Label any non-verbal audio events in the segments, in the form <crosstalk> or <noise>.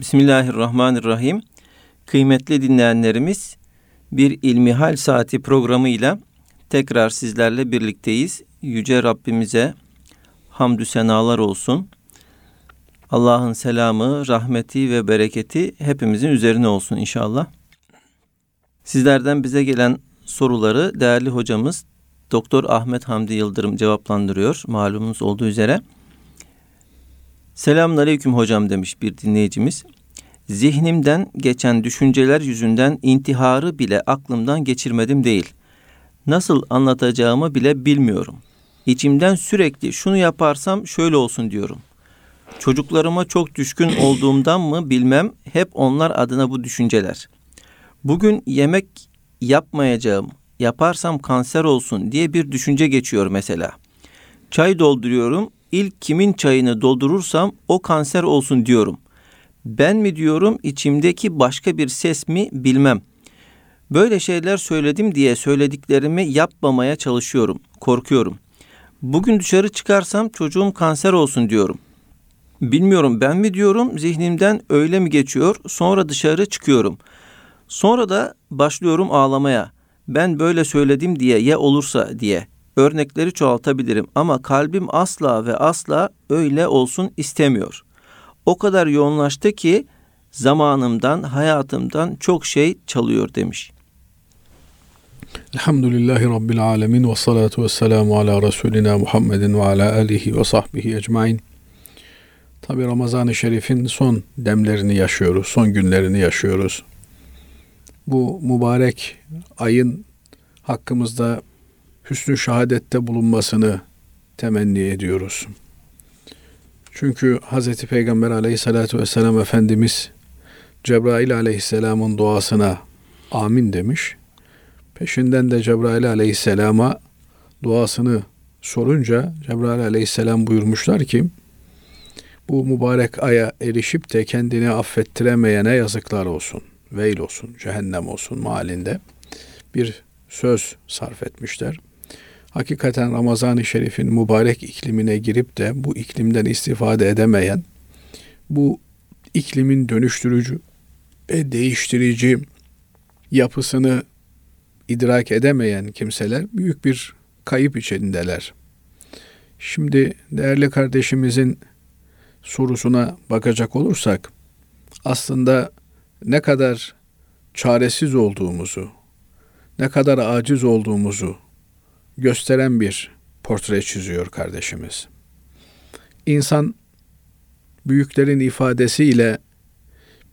Bismillahirrahmanirrahim. Kıymetli dinleyenlerimiz bir İlmihal Saati programıyla tekrar sizlerle birlikteyiz. Yüce Rabbimize hamdü senalar olsun. Allah'ın selamı, rahmeti ve bereketi hepimizin üzerine olsun inşallah. Sizlerden bize gelen soruları değerli hocamız Doktor Ahmet Hamdi Yıldırım cevaplandırıyor malumunuz olduğu üzere. Selamun Aleyküm hocam demiş bir dinleyicimiz. Zihnimden geçen düşünceler yüzünden intiharı bile aklımdan geçirmedim değil. Nasıl anlatacağımı bile bilmiyorum. İçimden sürekli şunu yaparsam şöyle olsun diyorum. Çocuklarıma çok düşkün olduğumdan mı bilmem hep onlar adına bu düşünceler. Bugün yemek yapmayacağım, yaparsam kanser olsun diye bir düşünce geçiyor mesela. Çay dolduruyorum, ilk kimin çayını doldurursam o kanser olsun diyorum. Ben mi diyorum içimdeki başka bir ses mi bilmem. Böyle şeyler söyledim diye söylediklerimi yapmamaya çalışıyorum. Korkuyorum. Bugün dışarı çıkarsam çocuğum kanser olsun diyorum. Bilmiyorum ben mi diyorum zihnimden öyle mi geçiyor sonra dışarı çıkıyorum. Sonra da başlıyorum ağlamaya. Ben böyle söyledim diye ya olursa diye örnekleri çoğaltabilirim ama kalbim asla ve asla öyle olsun istemiyor. O kadar yoğunlaştı ki zamanımdan, hayatımdan çok şey çalıyor demiş. Elhamdülillahi Rabbil alemin ve salatu ve selamu ala Resulina Muhammedin ve ala alihi ve sahbihi ecmain. Tabi Ramazan-ı Şerif'in son demlerini yaşıyoruz, son günlerini yaşıyoruz. Bu mübarek ayın hakkımızda hüsnü şehadette bulunmasını temenni ediyoruz. Çünkü Hz. Peygamber aleyhissalatü vesselam Efendimiz Cebrail aleyhisselamın duasına amin demiş. Peşinden de Cebrail aleyhisselama duasını sorunca Cebrail aleyhisselam buyurmuşlar ki bu mübarek aya erişip de kendini affettiremeyene yazıklar olsun, veil olsun, cehennem olsun malinde bir söz sarf etmişler hakikaten Ramazan-ı Şerif'in mübarek iklimine girip de bu iklimden istifade edemeyen, bu iklimin dönüştürücü ve değiştirici yapısını idrak edemeyen kimseler büyük bir kayıp içindeler. Şimdi değerli kardeşimizin sorusuna bakacak olursak aslında ne kadar çaresiz olduğumuzu, ne kadar aciz olduğumuzu gösteren bir portre çiziyor kardeşimiz. İnsan büyüklerin ifadesiyle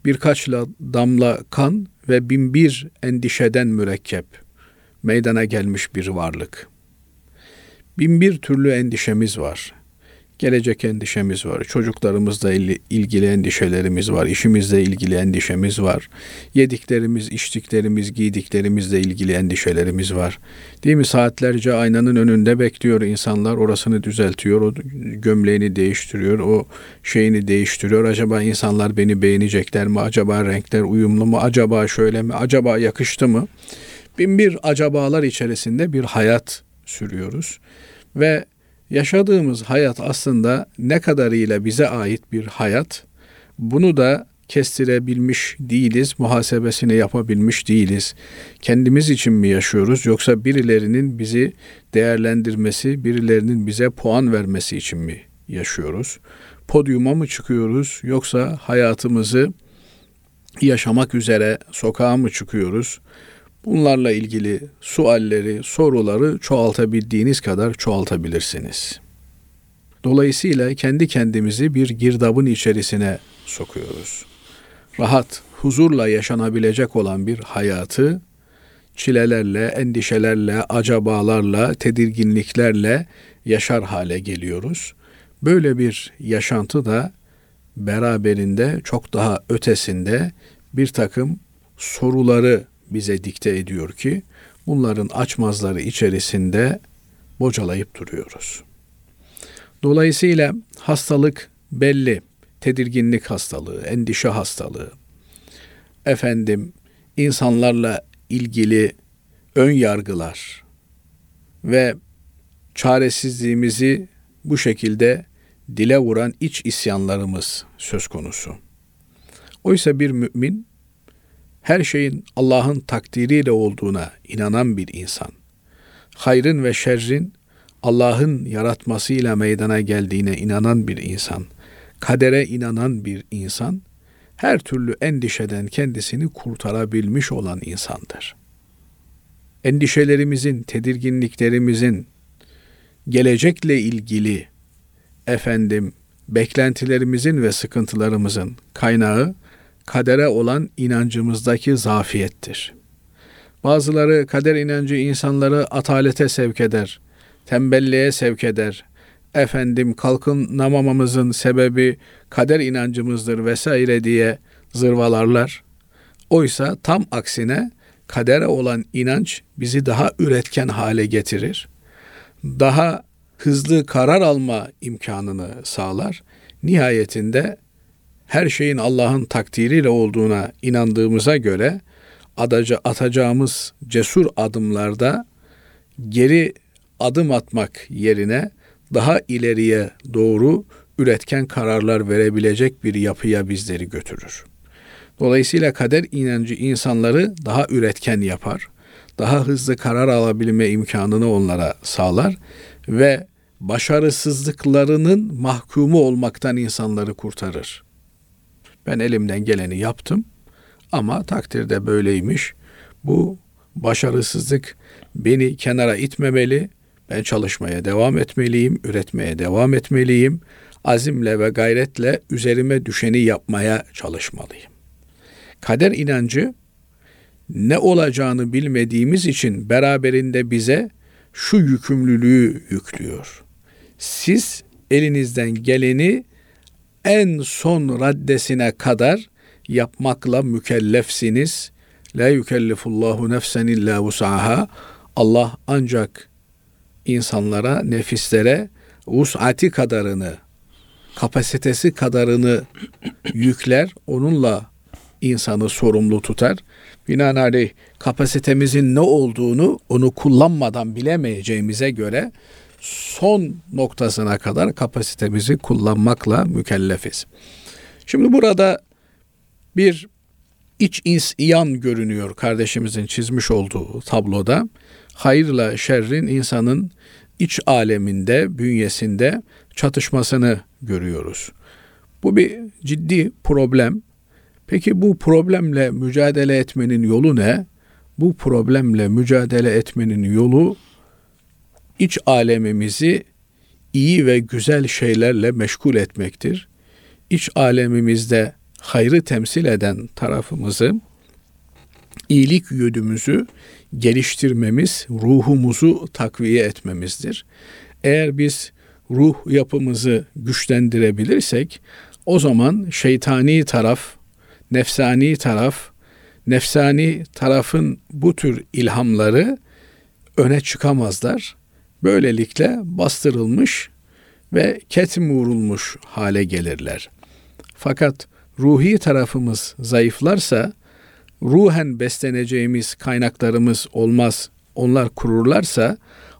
birkaç damla kan ve binbir endişeden mürekkep meydana gelmiş bir varlık. Binbir türlü endişemiz var. Gelecek endişemiz var. Çocuklarımızla ilgili endişelerimiz var. İşimizle ilgili endişemiz var. Yediklerimiz, içtiklerimiz, giydiklerimizle ilgili endişelerimiz var. Değil mi? Saatlerce aynanın önünde bekliyor insanlar. Orasını düzeltiyor. O gömleğini değiştiriyor. O şeyini değiştiriyor. Acaba insanlar beni beğenecekler mi? Acaba renkler uyumlu mu? Acaba şöyle mi? Acaba yakıştı mı? Bin bir acabalar içerisinde bir hayat sürüyoruz. Ve Yaşadığımız hayat aslında ne kadarıyla bize ait bir hayat, bunu da kestirebilmiş değiliz, muhasebesini yapabilmiş değiliz. Kendimiz için mi yaşıyoruz yoksa birilerinin bizi değerlendirmesi, birilerinin bize puan vermesi için mi yaşıyoruz? Podyuma mı çıkıyoruz yoksa hayatımızı yaşamak üzere sokağa mı çıkıyoruz? Bunlarla ilgili sualleri, soruları çoğaltabildiğiniz kadar çoğaltabilirsiniz. Dolayısıyla kendi kendimizi bir girdabın içerisine sokuyoruz. Rahat, huzurla yaşanabilecek olan bir hayatı çilelerle, endişelerle, acabalarla, tedirginliklerle yaşar hale geliyoruz. Böyle bir yaşantı da beraberinde çok daha ötesinde bir takım soruları bize dikte ediyor ki bunların açmazları içerisinde bocalayıp duruyoruz. Dolayısıyla hastalık belli. Tedirginlik hastalığı, endişe hastalığı. Efendim insanlarla ilgili ön yargılar ve çaresizliğimizi bu şekilde dile vuran iç isyanlarımız söz konusu. Oysa bir mümin her şeyin Allah'ın takdiriyle olduğuna inanan bir insan. Hayrın ve şerrin Allah'ın yaratmasıyla meydana geldiğine inanan bir insan. Kadere inanan bir insan her türlü endişeden kendisini kurtarabilmiş olan insandır. Endişelerimizin, tedirginliklerimizin gelecekle ilgili efendim beklentilerimizin ve sıkıntılarımızın kaynağı kadere olan inancımızdaki zafiyettir. Bazıları kader inancı insanları atalete sevk eder, tembelliğe sevk eder. Efendim kalkınamamamızın sebebi kader inancımızdır vesaire diye zırvalarlar. Oysa tam aksine kadere olan inanç bizi daha üretken hale getirir. Daha hızlı karar alma imkanını sağlar. Nihayetinde her şeyin Allah'ın takdiriyle olduğuna inandığımıza göre adaca, atacağımız cesur adımlarda geri adım atmak yerine daha ileriye doğru üretken kararlar verebilecek bir yapıya bizleri götürür. Dolayısıyla kader inancı insanları daha üretken yapar, daha hızlı karar alabilme imkanını onlara sağlar ve başarısızlıklarının mahkumu olmaktan insanları kurtarır. Ben elimden geleni yaptım ama takdirde böyleymiş. Bu başarısızlık beni kenara itmemeli. Ben çalışmaya devam etmeliyim, üretmeye devam etmeliyim. Azimle ve gayretle üzerime düşeni yapmaya çalışmalıyım. Kader inancı ne olacağını bilmediğimiz için beraberinde bize şu yükümlülüğü yüklüyor. Siz elinizden geleni en son raddesine kadar yapmakla mükellefsiniz. La yükellifullahu nefsen illa vus'aha. Allah ancak insanlara, nefislere vus'ati kadarını, kapasitesi kadarını <clears throat> yükler. Onunla insanı sorumlu tutar. Binaenaleyh kapasitemizin ne olduğunu onu kullanmadan bilemeyeceğimize göre son noktasına kadar kapasitemizi kullanmakla mükellefiz. Şimdi burada bir iç isyan görünüyor kardeşimizin çizmiş olduğu tabloda. Hayırla şerrin insanın iç aleminde, bünyesinde çatışmasını görüyoruz. Bu bir ciddi problem. Peki bu problemle mücadele etmenin yolu ne? Bu problemle mücadele etmenin yolu iç alemimizi iyi ve güzel şeylerle meşgul etmektir. İç alemimizde hayrı temsil eden tarafımızı, iyilik yönümüzü geliştirmemiz, ruhumuzu takviye etmemizdir. Eğer biz ruh yapımızı güçlendirebilirsek o zaman şeytani taraf, nefsani taraf, nefsani tarafın bu tür ilhamları öne çıkamazlar. Böylelikle bastırılmış ve ketim vurulmuş hale gelirler. Fakat ruhi tarafımız zayıflarsa, ruhen besleneceğimiz kaynaklarımız olmaz, onlar kururlarsa,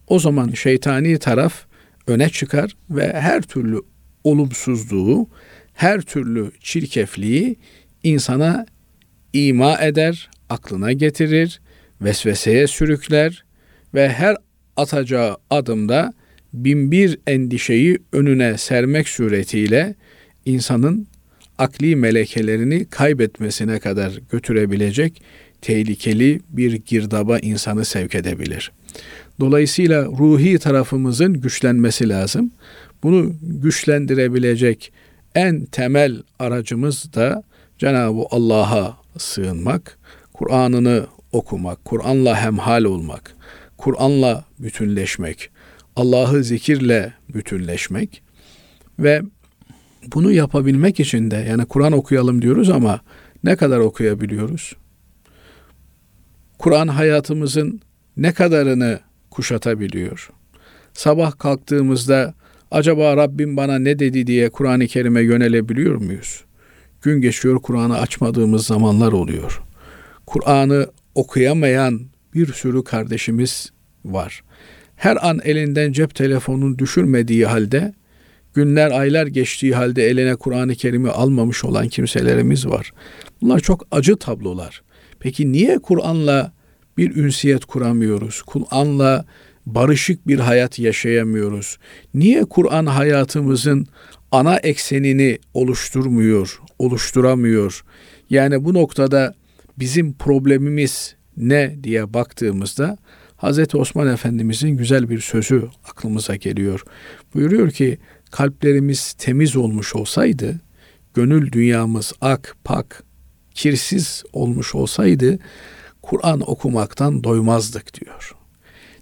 o zaman şeytani taraf öne çıkar ve her türlü olumsuzluğu, her türlü çirkefliği insana ima eder, aklına getirir, vesveseye sürükler ve her atacağı adımda binbir endişeyi önüne sermek suretiyle insanın akli melekelerini kaybetmesine kadar götürebilecek tehlikeli bir girdaba insanı sevk edebilir. Dolayısıyla ruhi tarafımızın güçlenmesi lazım. Bunu güçlendirebilecek en temel aracımız da Cenab-ı Allah'a sığınmak, Kur'an'ını okumak, Kur'an'la hemhal olmak, Kur'an'la bütünleşmek, Allah'ı zikirle bütünleşmek ve bunu yapabilmek için de yani Kur'an okuyalım diyoruz ama ne kadar okuyabiliyoruz? Kur'an hayatımızın ne kadarını kuşatabiliyor? Sabah kalktığımızda acaba Rabbim bana ne dedi diye Kur'an-ı Kerim'e yönelebiliyor muyuz? Gün geçiyor Kur'an'ı açmadığımız zamanlar oluyor. Kur'an'ı okuyamayan bir sürü kardeşimiz var. Her an elinden cep telefonunu düşürmediği halde Günler, aylar geçtiği halde eline Kur'an-ı Kerim'i almamış olan kimselerimiz var. Bunlar çok acı tablolar. Peki niye Kur'an'la bir ünsiyet kuramıyoruz? Kur'an'la barışık bir hayat yaşayamıyoruz? Niye Kur'an hayatımızın ana eksenini oluşturmuyor, oluşturamıyor? Yani bu noktada bizim problemimiz ne diye baktığımızda Hz. Osman Efendimizin güzel bir sözü aklımıza geliyor. Buyuruyor ki kalplerimiz temiz olmuş olsaydı, gönül dünyamız ak, pak, kirsiz olmuş olsaydı Kur'an okumaktan doymazdık diyor.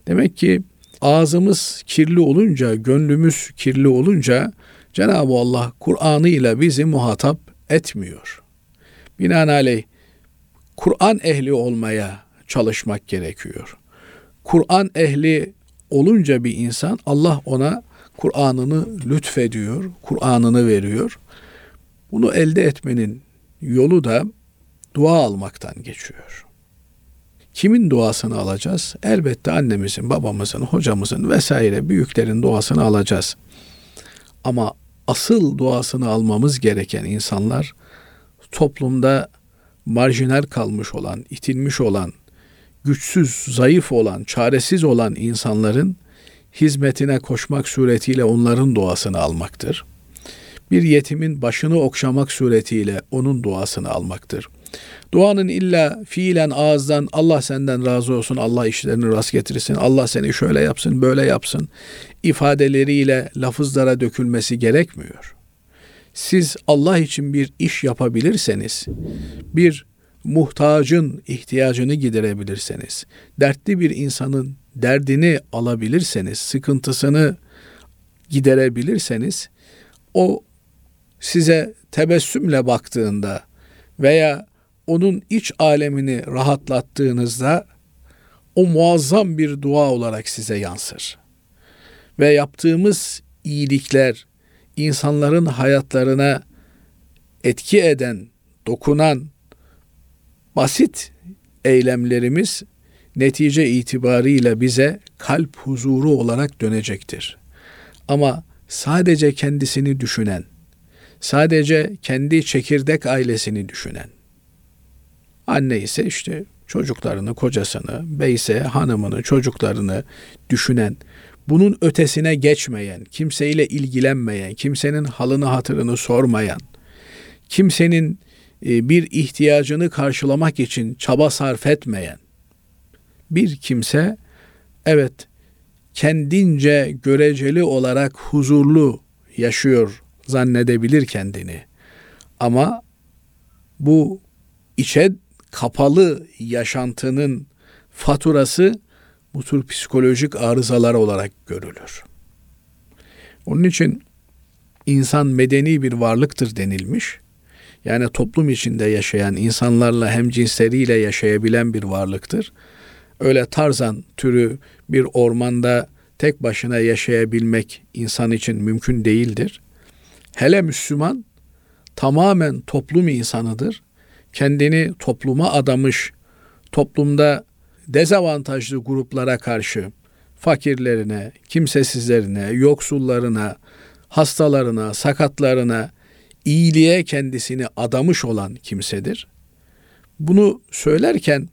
Demek ki ağzımız kirli olunca, gönlümüz kirli olunca Cenab-ı Allah Kur'an'ı ile bizi muhatap etmiyor. Binaenaleyh Kur'an ehli olmaya çalışmak gerekiyor. Kur'an ehli olunca bir insan Allah ona Kur'an'ını lütfediyor, Kur'an'ını veriyor. Bunu elde etmenin yolu da dua almaktan geçiyor. Kimin duasını alacağız? Elbette annemizin, babamızın, hocamızın vesaire büyüklerin duasını alacağız. Ama asıl duasını almamız gereken insanlar toplumda marjinal kalmış olan, itilmiş olan, güçsüz, zayıf olan, çaresiz olan insanların hizmetine koşmak suretiyle onların duasını almaktır. Bir yetimin başını okşamak suretiyle onun duasını almaktır. Duanın illa fiilen ağızdan Allah senden razı olsun, Allah işlerini rast getirsin, Allah seni şöyle yapsın, böyle yapsın ifadeleriyle lafızlara dökülmesi gerekmiyor. Siz Allah için bir iş yapabilirseniz, bir muhtacın ihtiyacını giderebilirseniz, dertli bir insanın derdini alabilirseniz, sıkıntısını giderebilirseniz, o size tebessümle baktığında veya onun iç alemini rahatlattığınızda o muazzam bir dua olarak size yansır. Ve yaptığımız iyilikler insanların hayatlarına etki eden, dokunan basit eylemlerimiz netice itibarıyla bize kalp huzuru olarak dönecektir. Ama sadece kendisini düşünen, sadece kendi çekirdek ailesini düşünen, anne ise işte çocuklarını, kocasını, beyse hanımını, çocuklarını düşünen, bunun ötesine geçmeyen, kimseyle ilgilenmeyen, kimsenin halını hatırını sormayan, kimsenin bir ihtiyacını karşılamak için çaba sarf etmeyen bir kimse evet kendince göreceli olarak huzurlu yaşıyor zannedebilir kendini. Ama bu içe kapalı yaşantının faturası bu tür psikolojik arızalar olarak görülür. Onun için insan medeni bir varlıktır denilmiş. Yani toplum içinde yaşayan insanlarla hem cinsleriyle yaşayabilen bir varlıktır. Öyle Tarzan türü bir ormanda tek başına yaşayabilmek insan için mümkün değildir. Hele Müslüman tamamen toplum insanıdır. Kendini topluma adamış, toplumda dezavantajlı gruplara karşı fakirlerine, kimsesizlerine, yoksullarına, hastalarına, sakatlarına iyiliğe kendisini adamış olan kimsedir. Bunu söylerken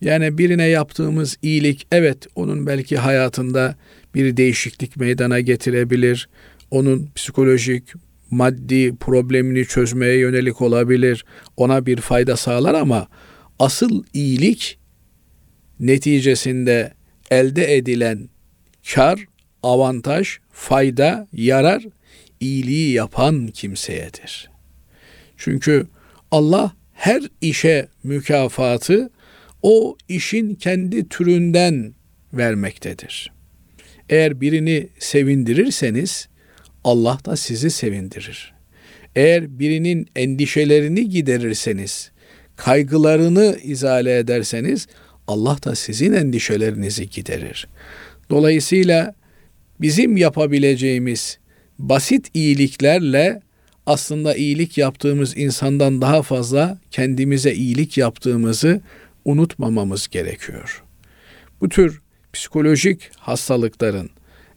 yani birine yaptığımız iyilik evet onun belki hayatında bir değişiklik meydana getirebilir. Onun psikolojik, maddi problemini çözmeye yönelik olabilir. Ona bir fayda sağlar ama asıl iyilik neticesinde elde edilen kar, avantaj, fayda, yarar iyiliği yapan kimseyedir. Çünkü Allah her işe mükafatı o işin kendi türünden vermektedir. Eğer birini sevindirirseniz Allah da sizi sevindirir. Eğer birinin endişelerini giderirseniz, kaygılarını izale ederseniz Allah da sizin endişelerinizi giderir. Dolayısıyla bizim yapabileceğimiz basit iyiliklerle aslında iyilik yaptığımız insandan daha fazla kendimize iyilik yaptığımızı unutmamamız gerekiyor. Bu tür psikolojik hastalıkların,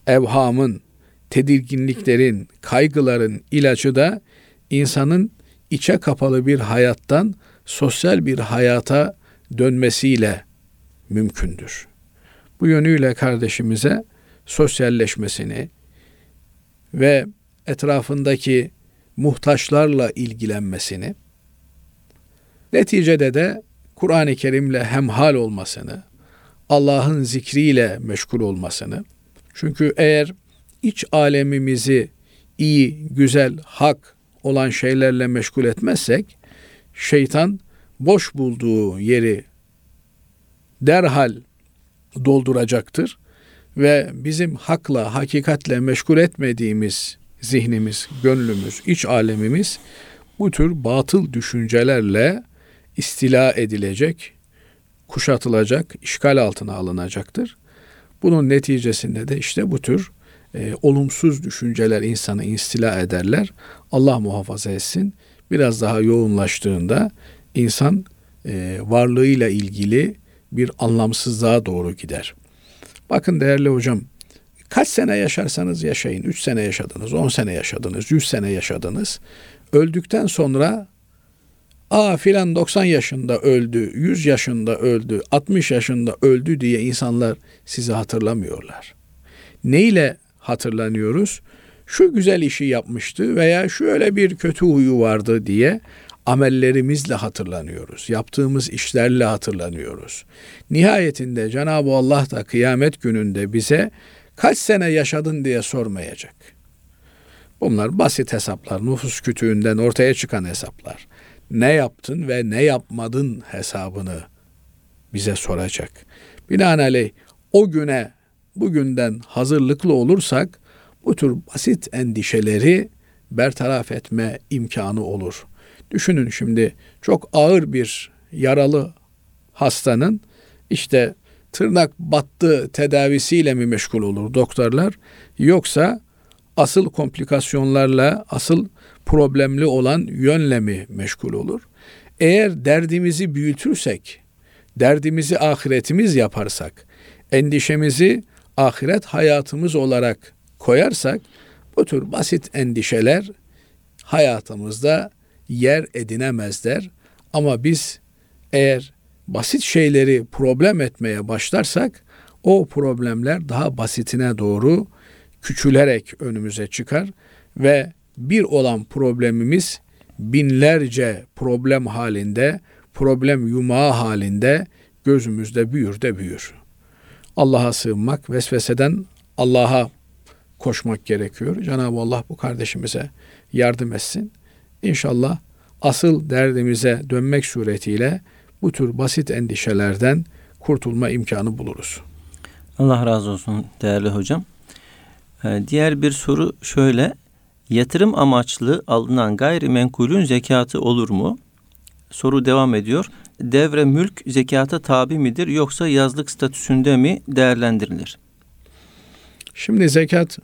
evhamın, tedirginliklerin, kaygıların ilacı da insanın içe kapalı bir hayattan sosyal bir hayata dönmesiyle mümkündür. Bu yönüyle kardeşimize sosyalleşmesini ve etrafındaki muhtaçlarla ilgilenmesini, neticede de Kur'an-ı Kerim'le hemhal olmasını, Allah'ın zikriyle meşgul olmasını. Çünkü eğer iç alemimizi iyi, güzel, hak olan şeylerle meşgul etmezsek, şeytan boş bulduğu yeri derhal dolduracaktır ve bizim hakla, hakikatle meşgul etmediğimiz zihnimiz, gönlümüz, iç alemimiz bu tür batıl düşüncelerle istila edilecek, kuşatılacak, işgal altına alınacaktır. Bunun neticesinde de işte bu tür e, olumsuz düşünceler insanı istila ederler. Allah muhafaza etsin. Biraz daha yoğunlaştığında insan e, varlığıyla ilgili bir anlamsızlığa doğru gider. Bakın değerli hocam, kaç sene yaşarsanız yaşayın, 3 sene yaşadınız, 10 sene yaşadınız, 100 sene yaşadınız. Öldükten sonra Aa filan 90 yaşında öldü, 100 yaşında öldü, 60 yaşında öldü diye insanlar sizi hatırlamıyorlar. Neyle hatırlanıyoruz? Şu güzel işi yapmıştı veya şöyle bir kötü huyu vardı diye amellerimizle hatırlanıyoruz. Yaptığımız işlerle hatırlanıyoruz. Nihayetinde Cenab-ı Allah da kıyamet gününde bize kaç sene yaşadın diye sormayacak. Bunlar basit hesaplar, nüfus kütüğünden ortaya çıkan hesaplar. Ne yaptın ve ne yapmadın hesabını bize soracak. Binaenaleyh o güne bugünden hazırlıklı olursak bu tür basit endişeleri bertaraf etme imkanı olur. Düşünün şimdi çok ağır bir yaralı hastanın işte tırnak battı tedavisiyle mi meşgul olur doktorlar yoksa asıl komplikasyonlarla asıl problemli olan yönle mi meşgul olur? Eğer derdimizi büyütürsek, derdimizi ahiretimiz yaparsak, endişemizi ahiret hayatımız olarak koyarsak bu tür basit endişeler hayatımızda yer edinemezler. Ama biz eğer basit şeyleri problem etmeye başlarsak o problemler daha basitine doğru küçülerek önümüze çıkar ve bir olan problemimiz binlerce problem halinde, problem yumağı halinde gözümüzde büyür de büyür. Allah'a sığınmak, vesveseden Allah'a koşmak gerekiyor. Cenab-ı Allah bu kardeşimize yardım etsin. İnşallah asıl derdimize dönmek suretiyle bu tür basit endişelerden kurtulma imkanı buluruz. Allah razı olsun değerli hocam. Ee, diğer bir soru şöyle. Yatırım amaçlı alınan gayrimenkulün zekatı olur mu? Soru devam ediyor. Devre mülk zekata tabi midir yoksa yazlık statüsünde mi değerlendirilir? Şimdi zekat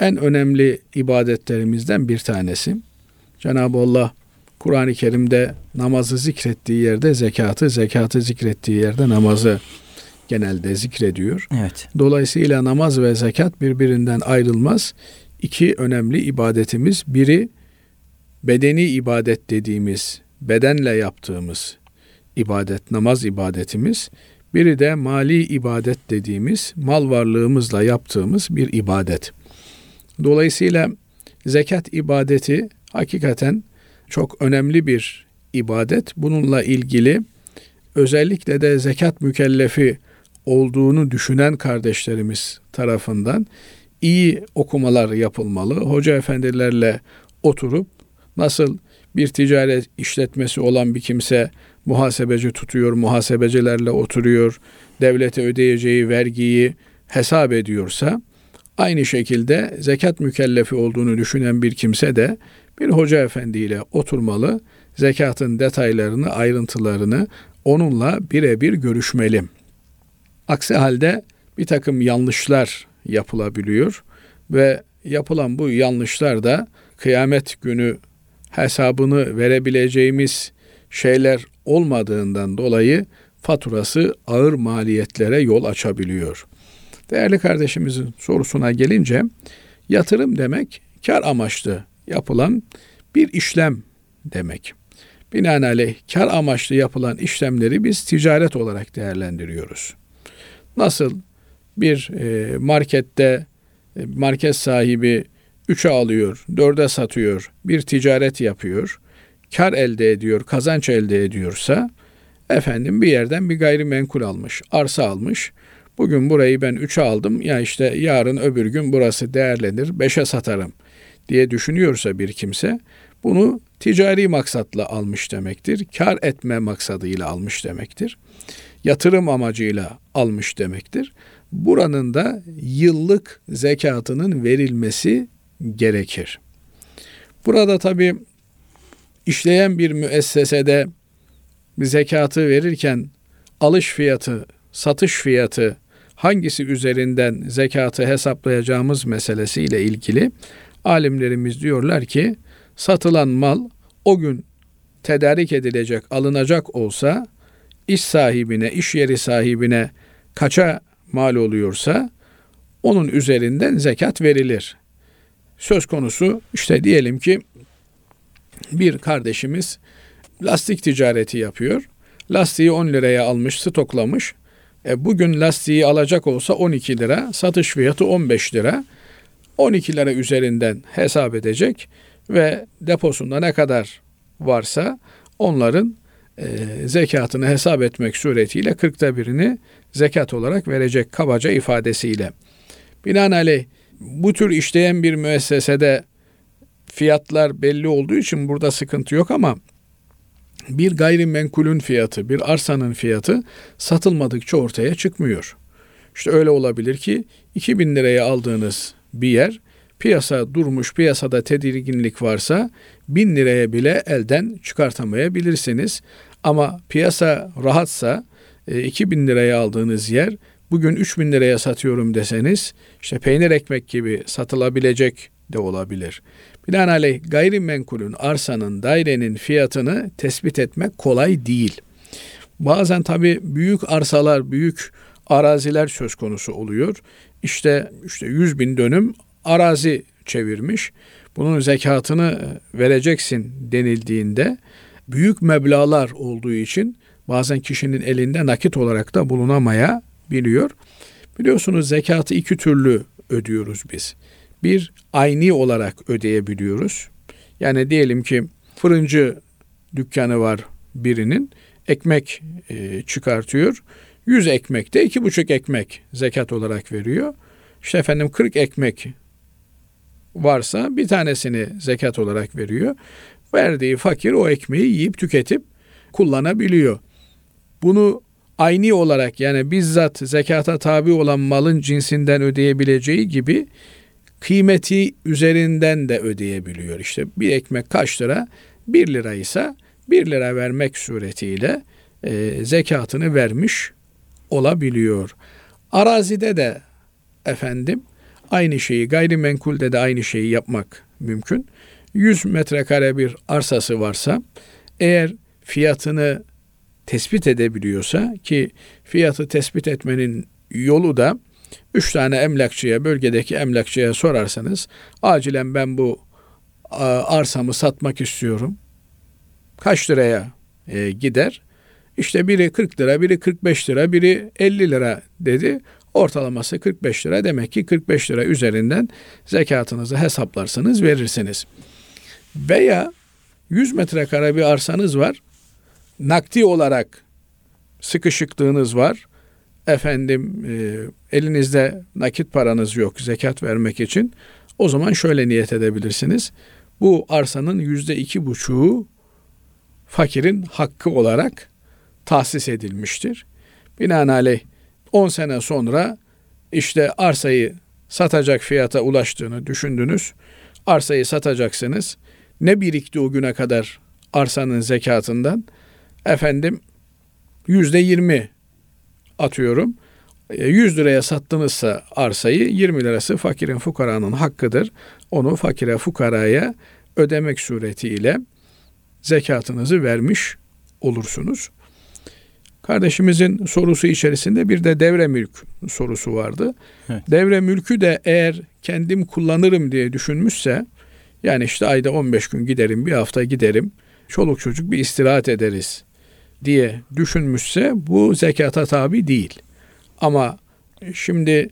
en önemli ibadetlerimizden bir tanesi. Cenab-ı Allah Kur'an-ı Kerim'de namazı zikrettiği yerde zekatı, zekatı zikrettiği yerde namazı genelde zikrediyor. Evet. Dolayısıyla namaz ve zekat birbirinden ayrılmaz. İki önemli ibadetimiz. Biri bedeni ibadet dediğimiz, bedenle yaptığımız ibadet, namaz ibadetimiz. Biri de mali ibadet dediğimiz, mal varlığımızla yaptığımız bir ibadet. Dolayısıyla zekat ibadeti hakikaten çok önemli bir ibadet. Bununla ilgili özellikle de zekat mükellefi olduğunu düşünen kardeşlerimiz tarafından iyi okumalar yapılmalı. Hoca efendilerle oturup nasıl bir ticaret işletmesi olan bir kimse muhasebeci tutuyor, muhasebecilerle oturuyor, devlete ödeyeceği vergiyi hesap ediyorsa aynı şekilde zekat mükellefi olduğunu düşünen bir kimse de bir hoca efendiyle oturmalı, zekatın detaylarını, ayrıntılarını onunla birebir görüşmeli. Aksi halde bir takım yanlışlar yapılabiliyor ve yapılan bu yanlışlar da kıyamet günü hesabını verebileceğimiz şeyler olmadığından dolayı faturası ağır maliyetlere yol açabiliyor. Değerli kardeşimizin sorusuna gelince Yatırım demek kar amaçlı yapılan bir işlem demek. Binaenaleyh kar amaçlı yapılan işlemleri biz ticaret olarak değerlendiriyoruz. Nasıl bir e, markette e, market sahibi 3'e alıyor, 4'e satıyor, bir ticaret yapıyor, kar elde ediyor, kazanç elde ediyorsa efendim bir yerden bir gayrimenkul almış, arsa almış. Bugün burayı ben 3'e aldım ya işte yarın öbür gün burası değerlenir 5'e satarım diye düşünüyorsa bir kimse bunu ticari maksatla almış demektir. Kar etme maksadıyla almış demektir. Yatırım amacıyla almış demektir. Buranın da yıllık zekatının verilmesi gerekir. Burada tabi işleyen bir müessesede zekatı verirken alış fiyatı, satış fiyatı hangisi üzerinden zekatı hesaplayacağımız meselesiyle ilgili alimlerimiz diyorlar ki satılan mal o gün tedarik edilecek, alınacak olsa iş sahibine, iş yeri sahibine kaça mal oluyorsa onun üzerinden zekat verilir. Söz konusu işte diyelim ki bir kardeşimiz lastik ticareti yapıyor. Lastiği 10 liraya almış, stoklamış. E bugün lastiği alacak olsa 12 lira, satış fiyatı 15 lira. 12 lira üzerinden hesap edecek ve deposunda ne kadar varsa onların e, zekatını hesap etmek suretiyle kırkta birini zekat olarak verecek kabaca ifadesiyle. Binaenaleyh bu tür işleyen bir müessesede fiyatlar belli olduğu için burada sıkıntı yok ama bir gayrimenkulün fiyatı, bir arsanın fiyatı satılmadıkça ortaya çıkmıyor. İşte öyle olabilir ki 2000 liraya aldığınız bir yer piyasa durmuş, piyasada tedirginlik varsa 1000 liraya bile elden çıkartamayabilirsiniz. Ama piyasa rahatsa 2000 e, liraya aldığınız yer bugün 3000 liraya satıyorum deseniz işte peynir ekmek gibi satılabilecek de olabilir. Binaenaleyh gayrimenkulün, arsanın, dairenin fiyatını tespit etmek kolay değil. Bazen tabi büyük arsalar, büyük araziler söz konusu oluyor. İşte işte 100 bin dönüm arazi çevirmiş. Bunun zekatını vereceksin denildiğinde büyük meblalar olduğu için bazen kişinin elinde nakit olarak da bulunamaya biliyor. Biliyorsunuz zekatı iki türlü ödüyoruz biz. Bir ayni olarak ödeyebiliyoruz. Yani diyelim ki fırıncı dükkanı var birinin ekmek çıkartıyor. 100 ekmekte iki buçuk ekmek zekat olarak veriyor. İşte efendim 40 ekmek varsa bir tanesini zekat olarak veriyor. Verdiği fakir o ekmeği yiyip tüketip kullanabiliyor. Bunu ayni olarak yani bizzat zekata tabi olan malın cinsinden ödeyebileceği gibi kıymeti üzerinden de ödeyebiliyor. İşte bir ekmek kaç lira? Bir lira ise bir lira vermek suretiyle e, zekatını vermiş olabiliyor. Arazide de efendim aynı şeyi gayrimenkulde de aynı şeyi yapmak mümkün. 100 metrekare bir arsası varsa eğer fiyatını tespit edebiliyorsa ki fiyatı tespit etmenin yolu da üç tane emlakçıya, bölgedeki emlakçıya sorarsanız acilen ben bu arsamı satmak istiyorum. Kaç liraya e, gider? İşte biri 40 lira, biri 45 lira, biri 50 lira dedi. Ortalaması 45 lira. Demek ki 45 lira üzerinden zekatınızı hesaplarsanız verirsiniz. Veya 100 metrekare bir arsanız var. Nakdi olarak sıkışıklığınız var. Efendim e, elinizde nakit paranız yok zekat vermek için. O zaman şöyle niyet edebilirsiniz. Bu arsanın yüzde iki buçuğu fakirin hakkı olarak tahsis edilmiştir. Binaenaleyh 10 sene sonra işte arsayı satacak fiyata ulaştığını düşündünüz. Arsayı satacaksınız. Ne birikti o güne kadar arsanın zekatından? Efendim yüzde yirmi atıyorum. 100 e, liraya sattınızsa arsayı 20 lirası fakirin fukaranın hakkıdır. Onu fakire fukaraya ödemek suretiyle zekatınızı vermiş olursunuz. Kardeşimizin sorusu içerisinde bir de devre mülk sorusu vardı. Evet. Devre mülkü de eğer kendim kullanırım diye düşünmüşse yani işte ayda 15 gün giderim, bir hafta giderim, çoluk çocuk bir istirahat ederiz diye düşünmüşse bu zekata tabi değil. Ama şimdi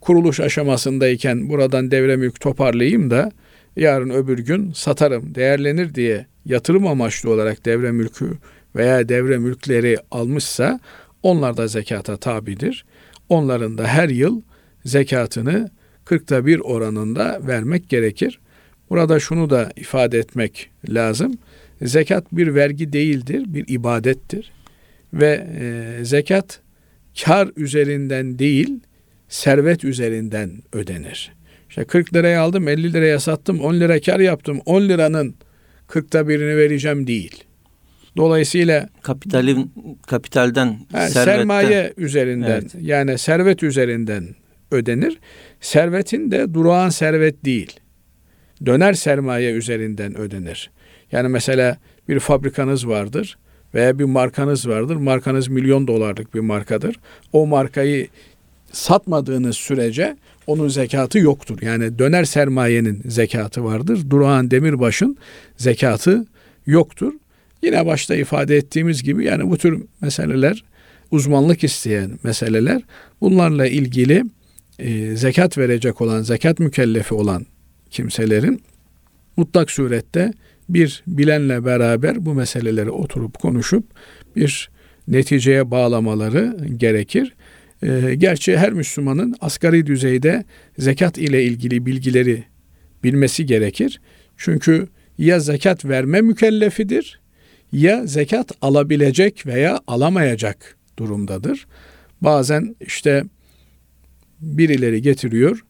kuruluş aşamasındayken buradan devre mülk toparlayayım da yarın öbür gün satarım, değerlenir diye yatırım amaçlı olarak devre mülkü veya devre mülkleri almışsa onlar da zekata tabidir. Onların da her yıl zekatını 40'ta bir oranında vermek gerekir. Burada şunu da ifade etmek lazım. Zekat bir vergi değildir, bir ibadettir. Ve e, zekat kar üzerinden değil, servet üzerinden ödenir. İşte 40 liraya aldım, 50 liraya sattım, 10 lira kar yaptım. 10 liranın 40'ta birini vereceğim değil. Dolayısıyla Kapitalin kapitalden servetten sermaye üzerinden Evet. yani servet üzerinden ödenir. Servetin de durağan servet değil. Döner sermaye üzerinden ödenir. Yani mesela bir fabrikanız vardır veya bir markanız vardır. Markanız milyon dolarlık bir markadır. O markayı satmadığınız sürece onun zekatı yoktur. Yani döner sermayenin zekatı vardır. Durağan demirbaşın zekatı yoktur. Yine başta ifade ettiğimiz gibi yani bu tür meseleler uzmanlık isteyen meseleler bunlarla ilgili e, zekat verecek olan, zekat mükellefi olan kimselerin mutlak surette bir bilenle beraber bu meseleleri oturup konuşup bir neticeye bağlamaları gerekir. E, gerçi her Müslümanın asgari düzeyde zekat ile ilgili bilgileri bilmesi gerekir. Çünkü ya zekat verme mükellefidir ya zekat alabilecek veya alamayacak durumdadır. Bazen işte birileri getiriyor.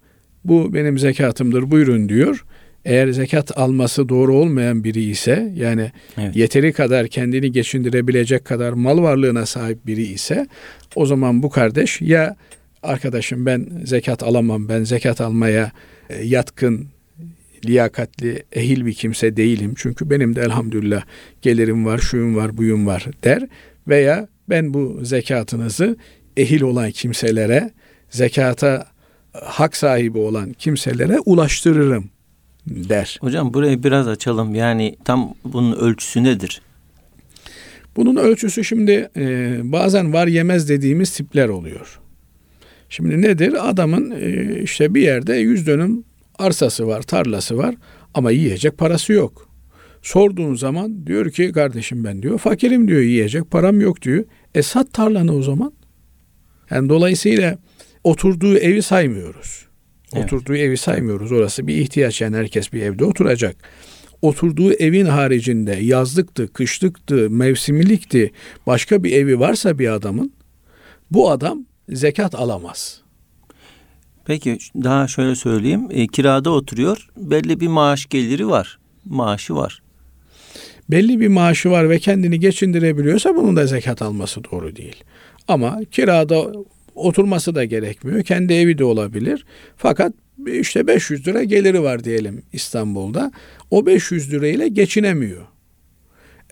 Bu benim zekatımdır buyurun diyor. Eğer zekat alması doğru olmayan biri ise yani Evet. yeteri kadar kendini geçindirebilecek kadar mal varlığına sahip biri ise o zaman bu kardeş ya arkadaşım ben zekat alamam ben zekat almaya e, yatkın liyakatli ehil bir kimse değilim çünkü benim de elhamdülillah gelirim var şuyum var buyum var der veya ben bu zekatınızı ehil olan kimselere zekata hak sahibi olan kimselere ulaştırırım der. Hocam burayı biraz açalım. Yani tam bunun ölçüsü nedir? Bunun ölçüsü şimdi e, bazen var yemez dediğimiz tipler oluyor. Şimdi nedir? Adamın e, işte bir yerde yüz dönüm arsası var, tarlası var ama yiyecek parası yok. Sorduğun zaman diyor ki kardeşim ben diyor fakirim diyor yiyecek param yok diyor. E sat tarlanı o zaman. Yani dolayısıyla oturduğu evi saymıyoruz. Evet. Oturduğu evi saymıyoruz. Orası bir ihtiyaç yani herkes bir evde oturacak. Oturduğu evin haricinde yazlıktı, kışlıktı, mevsimilikti başka bir evi varsa bir adamın bu adam zekat alamaz. Peki daha şöyle söyleyeyim. E, kirada oturuyor. Belli bir maaş geliri var. Maaşı var. belli bir maaşı var ve kendini geçindirebiliyorsa bunun da zekat alması doğru değil. Ama kirada oturması da gerekmiyor. Kendi evi de olabilir. Fakat işte 500 lira geliri var diyelim İstanbul'da. O 500 lirayla geçinemiyor.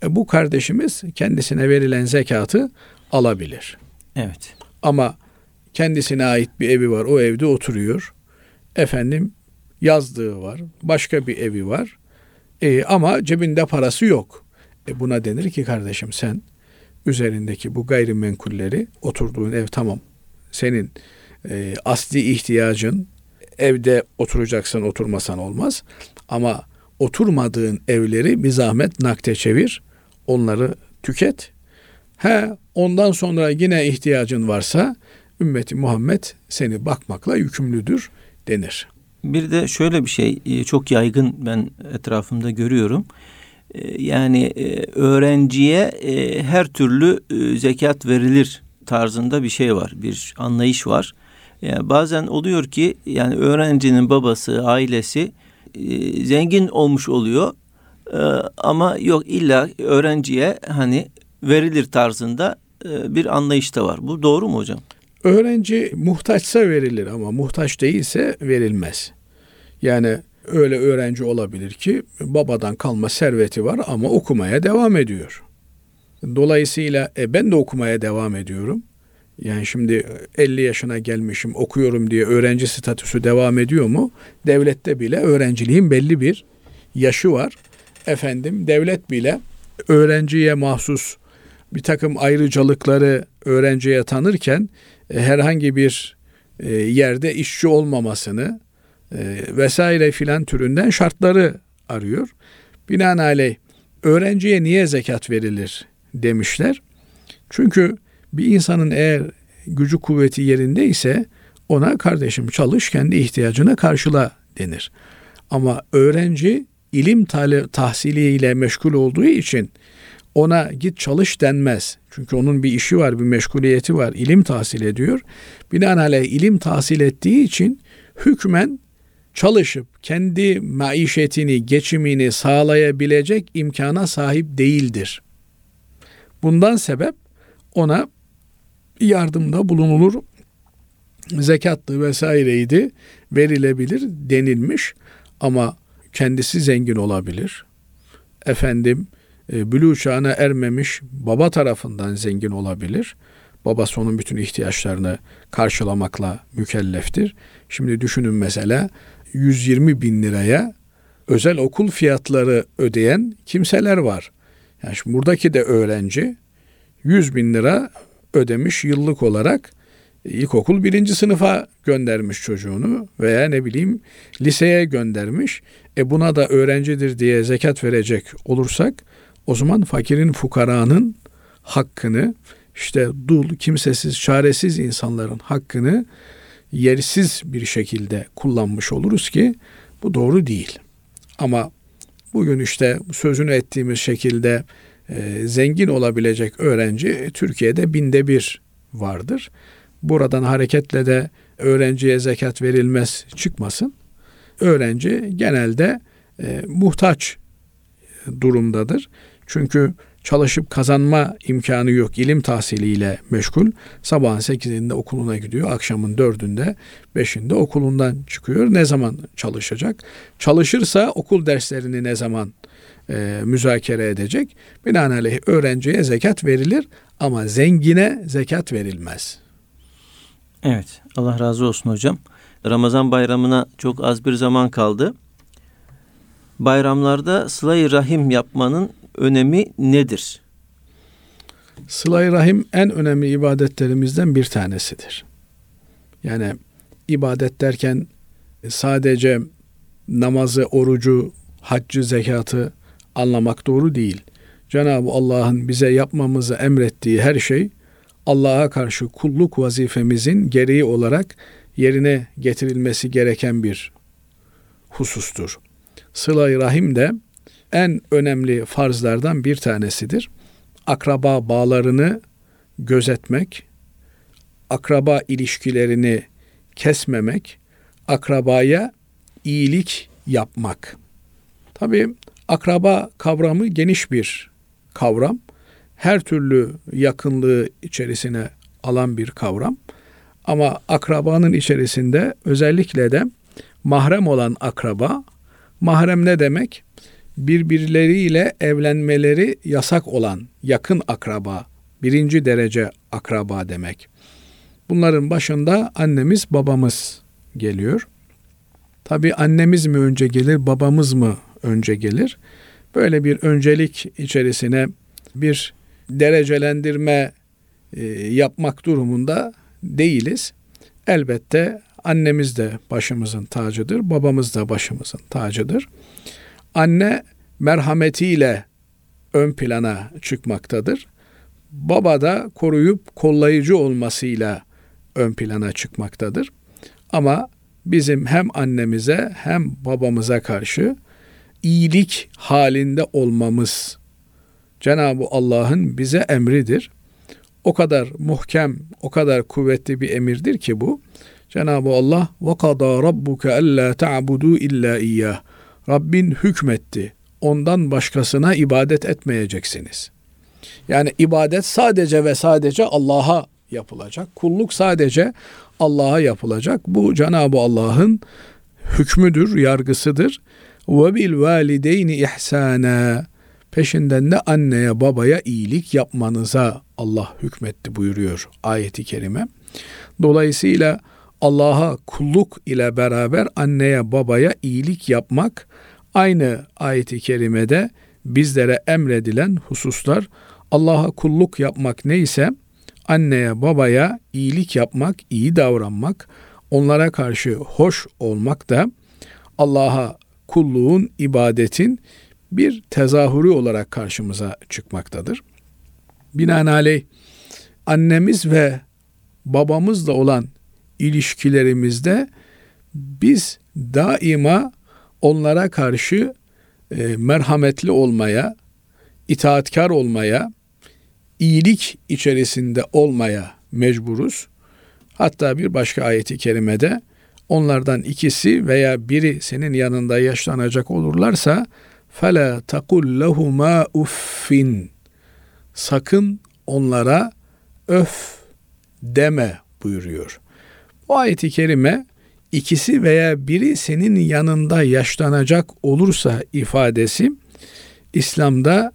E bu kardeşimiz kendisine verilen zekatı alabilir. Evet. Ama kendisine ait bir evi var. O evde oturuyor. Efendim yazdığı var. Başka bir evi var. E, ama cebinde parası yok. E, buna denir ki kardeşim sen üzerindeki bu gayrimenkulleri oturduğun ev tamam. Senin e, asli ihtiyacın evde oturacaksın oturmasan olmaz. Ama oturmadığın evleri bir zahmet nakde çevir. Onları tüket. He ondan sonra yine ihtiyacın varsa ümmeti Muhammed seni bakmakla yükümlüdür denir. Bir de şöyle bir şey e, çok yaygın ben etrafımda görüyorum. E, Yani e, öğrenciye her türlü zekat verilir tarzında bir şey var. Bir anlayış var. Yani bazen oluyor ki yani öğrencinin babası, ailesi zengin olmuş oluyor. Ama yok illa öğrenciye hani verilir tarzında bir anlayış da var. Bu doğru mu hocam? Öğrenci muhtaçsa verilir ama muhtaç değilse verilmez. Yani öyle öğrenci olabilir ki babadan kalma serveti var ama okumaya devam ediyor. Dolayısıyla e, ben de okumaya devam ediyorum. Yani şimdi 50 yaşına gelmişim okuyorum diye öğrenci statüsü devam ediyor mu? Devlette bile öğrenciliğin belli bir yaşı var. Efendim devlet bile öğrenciye mahsus bir takım ayrıcalıkları öğrenciye tanırken e, herhangi bir e, yerde işçi olmamasını e, vesaire filan türünden şartları arıyor. Binaenaleyh öğrenciye niye zekat verilir demişler. Çünkü bir insanın eğer gücü kuvveti yerinde ise ona kardeşim çalış kendi ihtiyacına karşıla denir. Ama öğrenci ilim tahsiliyle meşgul olduğu için ona git çalış denmez. Çünkü onun bir işi var, bir meşguliyeti var. İlim tahsil ediyor. Binaenaleyh ilim tahsil ettiği için hükmen çalışıp kendi maişetini, geçimini sağlayabilecek imkana sahip değildir. Bundan sebep ona yardımda bulunulur. Zekattı vesaireydi verilebilir denilmiş ama kendisi zengin olabilir. Efendim bülü çağına ermemiş baba tarafından zengin olabilir. Babası onun bütün ihtiyaçlarını karşılamakla mükelleftir. Şimdi düşünün mesela 120 bin liraya özel okul fiyatları ödeyen kimseler var. Yani şimdi buradaki de öğrenci 100 bin lira ödemiş yıllık olarak ilkokul birinci sınıfa göndermiş çocuğunu veya ne bileyim liseye göndermiş. E buna da öğrencidir diye zekat verecek olursak o zaman fakirin fukaranın hakkını işte dul, kimsesiz, çaresiz insanların hakkını yersiz bir şekilde kullanmış oluruz ki bu doğru değil. Ama bugün işte sözünü ettiğimiz şekilde e, zengin olabilecek öğrenci Türkiye'de binde bir vardır. Buradan hareketle de öğrenciye zekat verilmez çıkmasın. Öğrenci genelde e, muhtaç durumdadır. Çünkü çalışıp kazanma imkanı yok. İlim tahsiliyle meşgul. Sabahın sekizinde okuluna gidiyor. Akşamın dördünde, beşinde okulundan çıkıyor. Ne zaman çalışacak? Çalışırsa okul derslerini ne zaman e, müzakere edecek? Binaenaleyh öğrenciye zekat verilir ama zengine zekat verilmez. Evet. Allah razı olsun hocam. Ramazan bayramına çok az bir zaman kaldı. Bayramlarda sıla rahim yapmanın önemi nedir? Sıla-i Rahim en önemli ibadetlerimizden bir tanesidir. Yani ibadet derken sadece namazı, orucu, haccı, zekatı anlamak doğru değil. Cenab-ı Allah'ın bize yapmamızı emrettiği her şey Allah'a karşı kulluk vazifemizin gereği olarak yerine getirilmesi gereken bir husustur. Sıla-i Rahim de en önemli farzlardan bir tanesidir. Akraba bağlarını gözetmek, akraba ilişkilerini kesmemek, akrabaya iyilik yapmak. Tabi akraba kavramı geniş bir kavram. Her türlü yakınlığı içerisine alan bir kavram. Ama akrabanın içerisinde özellikle de mahrem olan akraba, mahrem ne demek? Birbirleriyle evlenmeleri yasak olan yakın akraba, birinci derece akraba demek. Bunların başında annemiz babamız geliyor. Tabi annemiz mi önce gelir, babamız mı önce gelir? Böyle bir öncelik içerisine bir derecelendirme e, yapmak durumunda değiliz. Elbette annemiz de başımızın tacıdır, babamız da başımızın tacıdır anne merhametiyle ön plana çıkmaktadır. Baba da koruyup kollayıcı olmasıyla ön plana çıkmaktadır. Ama bizim hem annemize hem babamıza karşı iyilik halinde olmamız Cenab-ı Allah'ın bize emridir. O kadar muhkem, o kadar kuvvetli bir emirdir ki bu. Cenab-ı Allah ve kada rabbuke alla ta'budu iyyah. Rabbin hükmetti. Ondan başkasına ibadet etmeyeceksiniz. Yani ibadet sadece ve sadece Allah'a yapılacak. Kulluk sadece Allah'a yapılacak. Bu Cenab-ı Allah'ın hükmüdür, yargısıdır. Ve bil valideyni ihsana. Peşinden de anneye babaya iyilik yapmanıza Allah hükmetti buyuruyor ayeti kerime. Dolayısıyla Allah'a kulluk ile beraber anneye babaya iyilik yapmak aynı ayeti kerimede bizlere emredilen hususlar. Allah'a kulluk yapmak neyse anneye babaya iyilik yapmak, iyi davranmak, onlara karşı hoş olmak da Allah'a kulluğun, ibadetin bir tezahürü olarak karşımıza çıkmaktadır. Binaenaleyh annemiz ve babamızla olan ilişkilerimizde biz daima onlara karşı e, merhametli olmaya, itaatkar olmaya, iyilik içerisinde olmaya mecburuz. Hatta bir başka ayeti kerimede onlardan ikisi veya biri senin yanında yaşlanacak olurlarsa fela takul lehuma uffin sakın onlara öf deme buyuruyor. Bu ayeti kerime ikisi veya biri senin yanında yaşlanacak olursa ifadesi İslam'da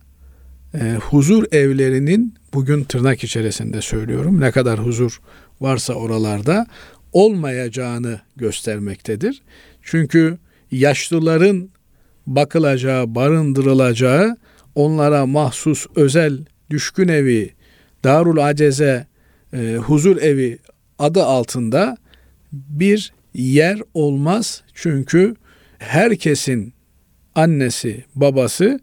e, huzur evlerinin bugün tırnak içerisinde söylüyorum ne kadar huzur varsa oralarda olmayacağını göstermektedir. Çünkü yaşlıların bakılacağı, barındırılacağı onlara mahsus özel düşkün evi, Darul Aceze, e, huzur evi adı altında bir yer olmaz. Çünkü herkesin annesi, babası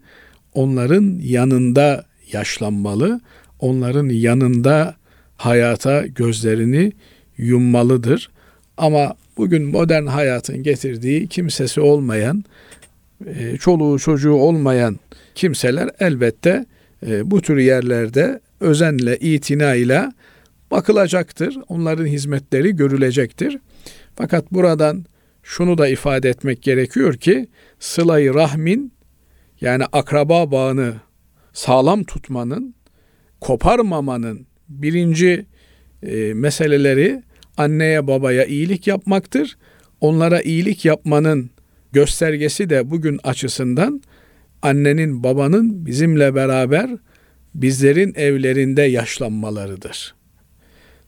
onların yanında yaşlanmalı, onların yanında hayata gözlerini yummalıdır. Ama bugün modern hayatın getirdiği kimsesi olmayan, e, çoluğu çocuğu olmayan kimseler elbette e, bu tür yerlerde özenle, itinayla bakılacaktır. Onların hizmetleri görülecektir. Fakat buradan şunu da ifade etmek gerekiyor ki sılayı rahmin yani akraba bağını sağlam tutmanın, koparmamanın birinci e, meseleleri anneye babaya iyilik yapmaktır. Onlara iyilik yapmanın göstergesi de bugün açısından annenin babanın bizimle beraber bizlerin evlerinde yaşlanmalarıdır.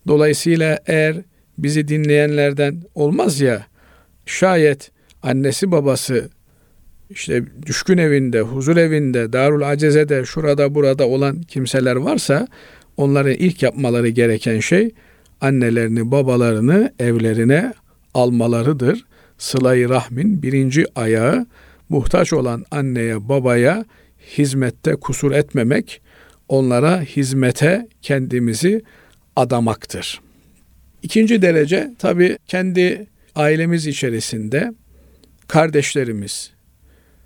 Dolayısıyla eğer bizi dinleyenlerden olmaz ya şayet annesi babası işte düşkün evinde, huzur evinde, Darul Aceze'de, şurada burada olan kimseler varsa onların ilk yapmaları gereken şey annelerini, babalarını evlerine almalarıdır. Sıla-i Rahmin birinci ayağı muhtaç olan anneye, babaya hizmette kusur etmemek, onlara hizmete kendimizi adamaktır. İkinci derece tabi kendi ailemiz içerisinde kardeşlerimiz,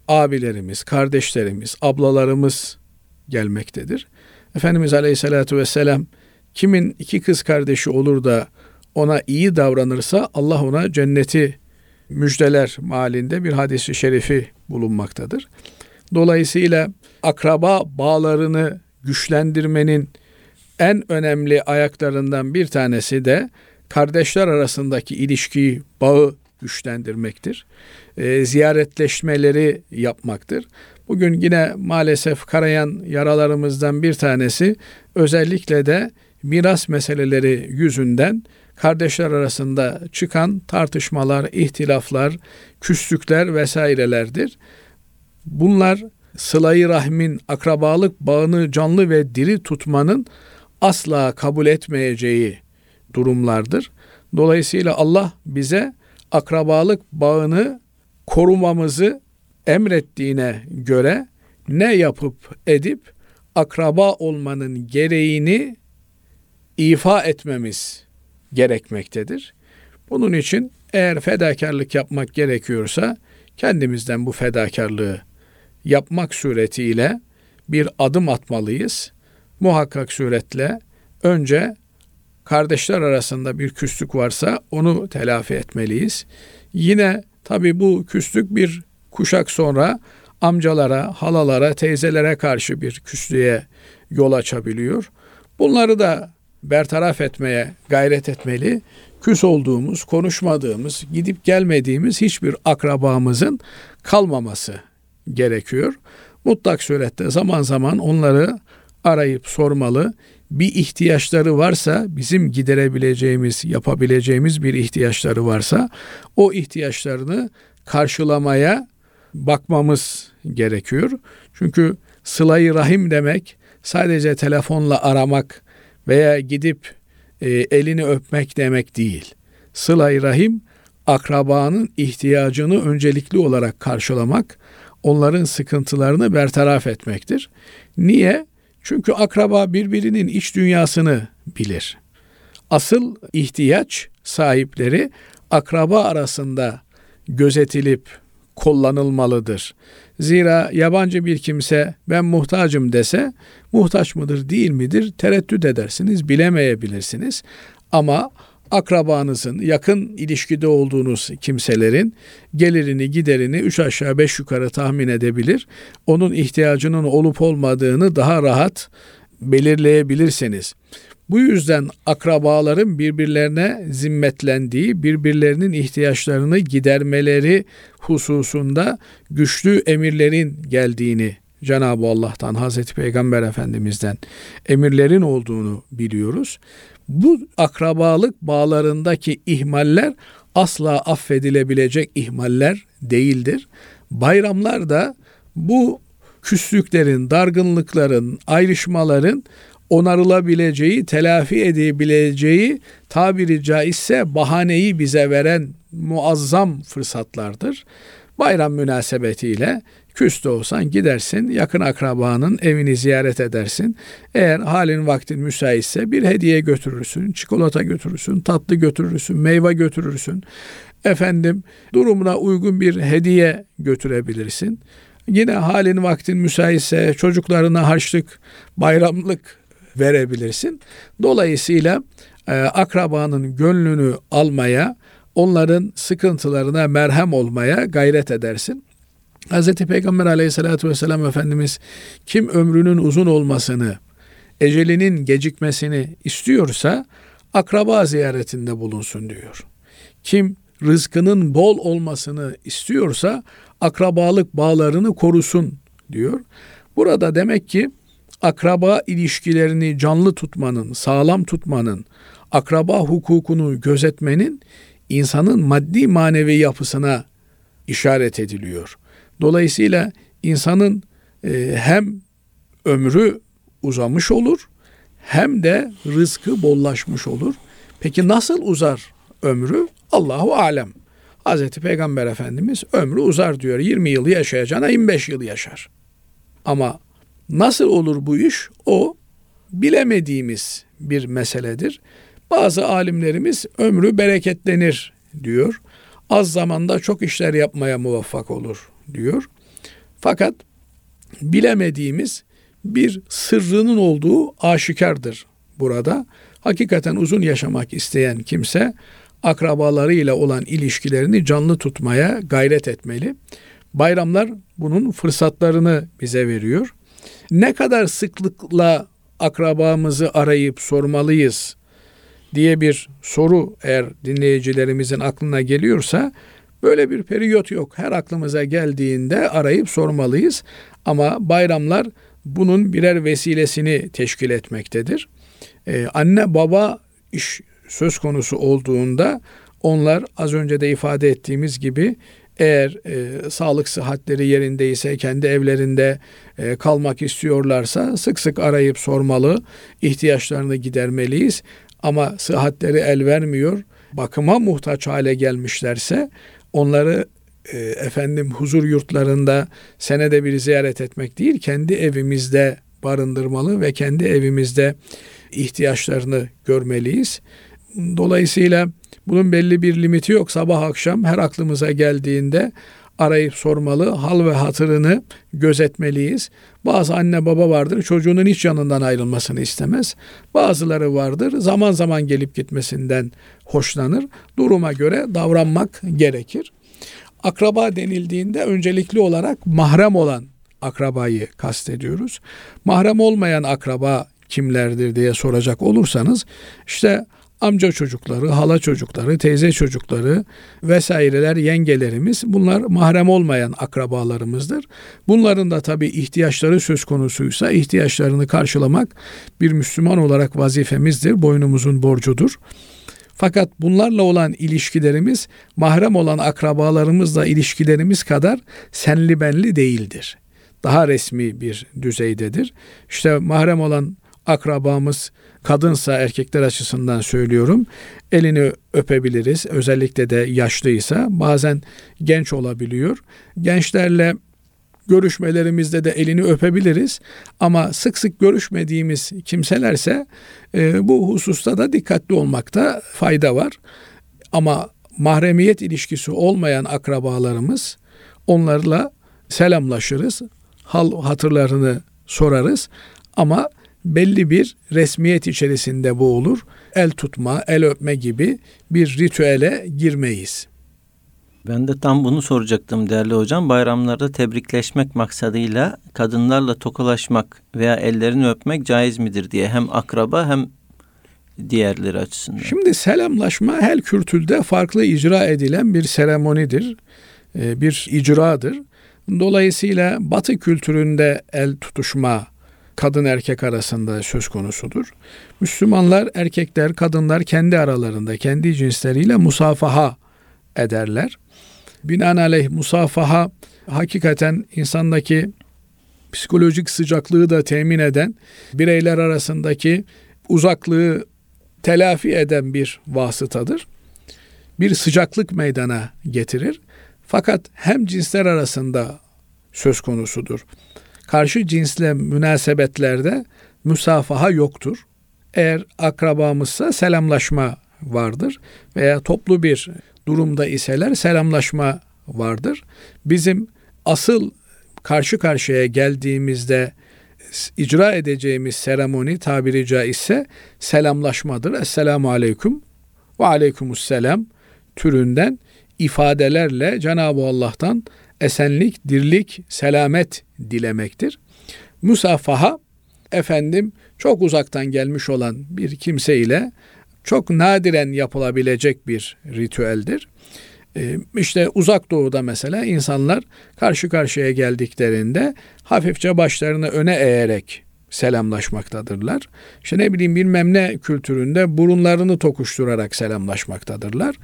abilerimiz, kardeşlerimiz, ablalarımız gelmektedir. Efendimiz Aleyhisselatü Vesselam kimin iki kız kardeşi olur da ona iyi davranırsa Allah ona cenneti müjdeler malinde bir hadisi şerifi bulunmaktadır. Dolayısıyla akraba bağlarını güçlendirmenin en önemli ayaklarından bir tanesi de kardeşler arasındaki ilişkiyi, bağı güçlendirmektir. E, ziyaretleşmeleri yapmaktır. Bugün yine maalesef karayan yaralarımızdan bir tanesi özellikle de miras meseleleri yüzünden kardeşler arasında çıkan tartışmalar, ihtilaflar, küslükler vesairelerdir. Bunlar sılayı rahmin, akrabalık bağını canlı ve diri tutmanın asla kabul etmeyeceği durumlardır. Dolayısıyla Allah bize akrabalık bağını korumamızı emrettiğine göre ne yapıp edip akraba olmanın gereğini ifa etmemiz gerekmektedir. Bunun için eğer fedakarlık yapmak gerekiyorsa kendimizden bu fedakarlığı yapmak suretiyle bir adım atmalıyız. Muhakkak suretle önce kardeşler arasında bir küslük varsa onu telafi etmeliyiz. Yine tabi bu küslük bir kuşak sonra amcalara, halalara, teyzelere karşı bir küslüğe yol açabiliyor. Bunları da bertaraf etmeye gayret etmeli. Küs olduğumuz, konuşmadığımız, gidip gelmediğimiz hiçbir akrabamızın kalmaması gerekiyor. mutlak surette zaman zaman onları arayıp sormalı. Bir ihtiyaçları varsa, bizim giderebileceğimiz, yapabileceğimiz bir ihtiyaçları varsa o ihtiyaçlarını karşılamaya bakmamız gerekiyor. Çünkü sılayı rahim demek sadece telefonla aramak veya gidip e, elini öpmek demek değil. Sıla-i Rahim akrabanın ihtiyacını öncelikli olarak karşılamak, onların sıkıntılarını bertaraf etmektir. Niye? Çünkü akraba birbirinin iç dünyasını bilir. Asıl ihtiyaç sahipleri akraba arasında gözetilip kullanılmalıdır. Zira yabancı bir kimse ben muhtacım dese muhtaç mıdır değil midir tereddüt edersiniz bilemeyebilirsiniz. Ama akrabanızın, yakın ilişkide olduğunuz kimselerin gelirini, giderini üç aşağı beş yukarı tahmin edebilir. Onun ihtiyacının olup olmadığını daha rahat belirleyebilirsiniz. Bu yüzden akrabaların birbirlerine zimmetlendiği, birbirlerinin ihtiyaçlarını gidermeleri hususunda güçlü emirlerin geldiğini Cenab-ı Allah'tan, Hazreti Peygamber Efendimiz'den emirlerin olduğunu biliyoruz. Bu akrabalık bağlarındaki ihmaller asla affedilebilecek ihmaller değildir. Bayramlar da bu küslüklerin, dargınlıkların, ayrışmaların onarılabileceği, telafi edebileceği tabiri caizse bahaneyi bize veren muazzam fırsatlardır. Bayram münasebetiyle küs olsan gidersin, yakın akrabanın evini ziyaret edersin. Eğer halin vaktin müsaitse bir hediye götürürsün, çikolata götürürsün, tatlı götürürsün, meyve götürürsün. Efendim durumuna uygun bir hediye götürebilirsin. Yine halin vaktin müsaitse çocuklarına harçlık, bayramlık verebilirsin. Dolayısıyla e, akrabanın gönlünü almaya, onların sıkıntılarına merhem olmaya gayret edersin. Hz. Peygamber aleyhissalatü vesselam Efendimiz kim ömrünün uzun olmasını, ecelinin gecikmesini istiyorsa akraba ziyaretinde bulunsun diyor. Kim rızkının bol olmasını istiyorsa akrabalık bağlarını korusun diyor. Burada demek ki akraba ilişkilerini canlı tutmanın, sağlam tutmanın, akraba hukukunu gözetmenin insanın maddi manevi yapısına işaret ediliyor. Dolayısıyla insanın e, hem ömrü uzamış olur hem de rızkı bollaşmış olur. Peki nasıl uzar ömrü? Allahu alem. Hazreti Peygamber Efendimiz ömrü uzar diyor. 20 yıl yaşayacağına 25 yıl yaşar. Ama nasıl olur bu iş? O bilemediğimiz bir meseledir. Bazı alimlerimiz ömrü bereketlenir diyor. Az zamanda çok işler yapmaya muvaffak olur diyor. Fakat bilemediğimiz bir sırrının olduğu aşikardır burada. Hakikaten uzun yaşamak isteyen kimse akrabalarıyla olan ilişkilerini canlı tutmaya gayret etmeli. Bayramlar bunun fırsatlarını bize veriyor. Ne kadar sıklıkla akrabamızı arayıp sormalıyız diye bir soru eğer dinleyicilerimizin aklına geliyorsa böyle bir periyot yok. Her aklımıza geldiğinde arayıp sormalıyız. Ama bayramlar bunun birer vesilesini teşkil etmektedir. Ee, anne baba iş söz konusu olduğunda onlar az önce de ifade ettiğimiz gibi eğer e, sağlık sıhhatleri yerindeyse kendi evlerinde e, kalmak istiyorlarsa sık sık arayıp sormalı, ihtiyaçlarını gidermeliyiz. Ama sıhhatleri el vermiyor, bakıma muhtaç hale gelmişlerse onları e, efendim huzur yurtlarında senede bir ziyaret etmek değil, kendi evimizde barındırmalı ve kendi evimizde ihtiyaçlarını görmeliyiz. Dolayısıyla bunun belli bir limiti yok. Sabah akşam her aklımıza geldiğinde arayıp sormalı, hal ve hatırını gözetmeliyiz. Bazı anne baba vardır çocuğunun hiç yanından ayrılmasını istemez. Bazıları vardır zaman zaman gelip gitmesinden hoşlanır. Duruma göre davranmak gerekir. Akraba denildiğinde öncelikli olarak mahrem olan akrabayı kastediyoruz. Mahrem olmayan akraba kimlerdir diye soracak olursanız işte amca çocukları, hala çocukları, teyze çocukları vesaireler, yengelerimiz bunlar mahrem olmayan akrabalarımızdır. Bunların da tabii ihtiyaçları söz konusuysa ihtiyaçlarını karşılamak bir Müslüman olarak vazifemizdir, boynumuzun borcudur. Fakat bunlarla olan ilişkilerimiz mahrem olan akrabalarımızla ilişkilerimiz kadar senli benli değildir. Daha resmi bir düzeydedir. İşte mahrem olan akrabamız kadınsa erkekler açısından söylüyorum elini öpebiliriz. Özellikle de yaşlıysa bazen genç olabiliyor. Gençlerle görüşmelerimizde de elini öpebiliriz. Ama sık sık görüşmediğimiz kimselerse e, bu hususta da dikkatli olmakta fayda var. Ama mahremiyet ilişkisi olmayan akrabalarımız onlarla selamlaşırız. Hal hatırlarını sorarız ama belli bir resmiyet içerisinde bu olur. El tutma, el öpme gibi bir ritüele girmeyiz. Ben de tam bunu soracaktım değerli hocam. Bayramlarda tebrikleşmek maksadıyla kadınlarla tokalaşmak veya ellerini öpmek caiz midir diye hem akraba hem diğerleri açısından. Şimdi selamlaşma her kültürde farklı icra edilen bir seremonidir. Ee, bir icradır. Dolayısıyla Batı kültüründe el tutuşma kadın erkek arasında söz konusudur. Müslümanlar erkekler kadınlar kendi aralarında kendi cinsleriyle musafaha ederler. Binaenaleyh musafaha hakikaten insandaki psikolojik sıcaklığı da temin eden, bireyler arasındaki uzaklığı telafi eden bir vasıtadır. Bir sıcaklık meydana getirir. Fakat hem cinsler arasında söz konusudur. Karşı cinsle münasebetlerde müsafaha yoktur. Eğer akrabamızsa selamlaşma vardır veya toplu bir durumda iseler selamlaşma vardır. Bizim asıl karşı karşıya geldiğimizde icra edeceğimiz seremoni tabiri caizse selamlaşmadır. Esselamu aleyküm ve aleykümüsselam türünden ifadelerle Cenab-ı Allah'tan esenlik, dirlik, selamet dilemektir. Musafaha efendim çok uzaktan gelmiş olan bir kimse ile çok nadiren yapılabilecek bir ritüeldir. Ee, işte uzak doğuda mesela insanlar karşı karşıya geldiklerinde hafifçe başlarını öne eğerek selamlaşmaktadırlar. İşte ne bileyim bir memne kültüründe burunlarını tokuşturarak selamlaşmaktadırlar.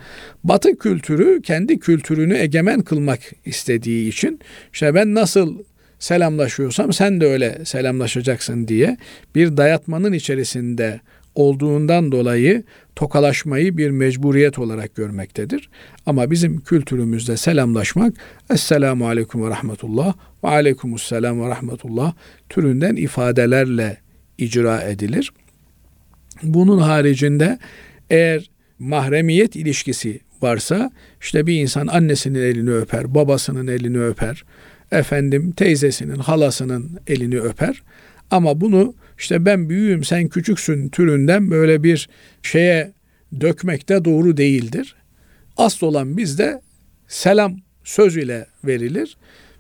Batı kültürü kendi kültürünü egemen kılmak istediği için işte ben nasıl selamlaşıyorsam sen de öyle selamlaşacaksın diye bir dayatmanın içerisinde olduğundan dolayı tokalaşmayı bir mecburiyet olarak görmektedir. Ama bizim kültürümüzde selamlaşmak Esselamu Aleyküm ve Rahmetullah ve Aleykümüsselam ve Rahmetullah türünden ifadelerle icra edilir. Bunun haricinde eğer mahremiyet ilişkisi varsa işte bir insan annesinin elini öper, babasının elini öper, efendim teyzesinin, halasının elini öper. Ama bunu işte ben büyüğüm sen küçüksün türünden böyle bir şeye dökmek de doğru değildir. Asıl olan bizde selam söz ile verilir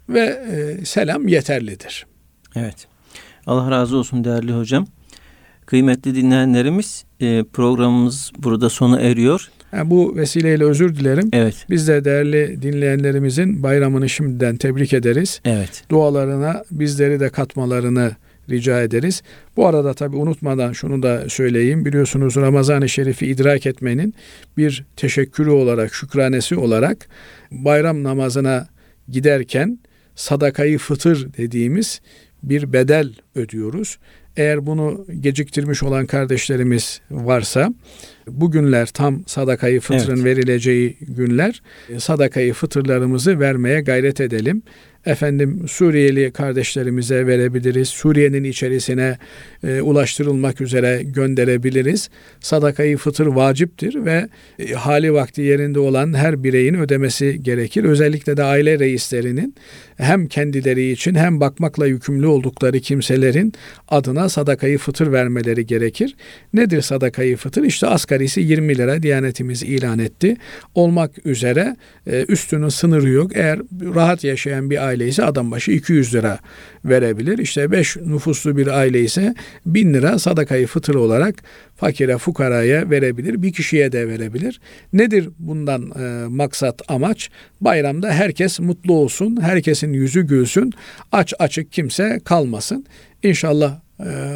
ve e, selam yeterlidir. Evet. Allah razı olsun değerli hocam. Kıymetli dinleyenlerimiz e, programımız burada sona eriyor. Yani bu vesileyle özür dilerim. Evet. Biz de değerli dinleyenlerimizin bayramını şimdiden tebrik ederiz. Evet. Dualarına bizleri de katmalarını rica ederiz. Bu arada tabi unutmadan şunu da söyleyeyim. Biliyorsunuz Ramazan-ı Şerif'i idrak etmenin bir teşekkürü olarak, şükranesi olarak bayram namazına giderken sadakayı fıtır dediğimiz bir bedel ödüyoruz. Eğer bunu geciktirmiş olan kardeşlerimiz varsa bugünler tam sadakayı fıtrın evet. verileceği günler sadakayı fıtırlarımızı vermeye gayret edelim efendim Suriyeli kardeşlerimize verebiliriz. Suriye'nin içerisine e, ulaştırılmak üzere gönderebiliriz. Sadakayı fıtır vaciptir ve e, hali vakti yerinde olan her bireyin ödemesi gerekir. Özellikle de aile reislerinin hem kendileri için hem bakmakla yükümlü oldukları kimselerin adına sadakayı fıtır vermeleri gerekir. Nedir sadakayı fıtır? İşte asgarisi 20 lira Diyanetimiz ilan etti. Olmak üzere e, üstünün sınırı yok. Eğer rahat yaşayan bir aile aile ise adam başı 200 lira verebilir. İşte 5 nüfuslu bir aile ise 1000 lira sadakayı fıtır olarak fakire fukaraya verebilir. Bir kişiye de verebilir. Nedir bundan e, maksat amaç? Bayramda herkes mutlu olsun. Herkesin yüzü gülsün. Aç açık kimse kalmasın. İnşallah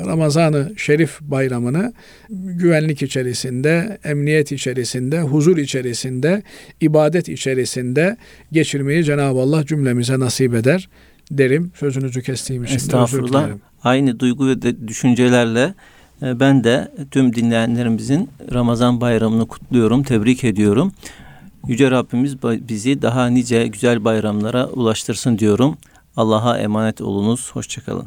Ramazan-ı Şerif bayramını güvenlik içerisinde, emniyet içerisinde, huzur içerisinde, ibadet içerisinde geçirmeyi Cenab-ı Allah cümlemize nasip eder derim. Sözünüzü kestiğim için Estağfurullah. Aynı duygu ve de düşüncelerle e, ben de tüm dinleyenlerimizin Ramazan bayramını kutluyorum, tebrik ediyorum. Yüce Rabbimiz bizi daha nice güzel bayramlara ulaştırsın diyorum. Allah'a emanet olunuz. Hoşçakalın.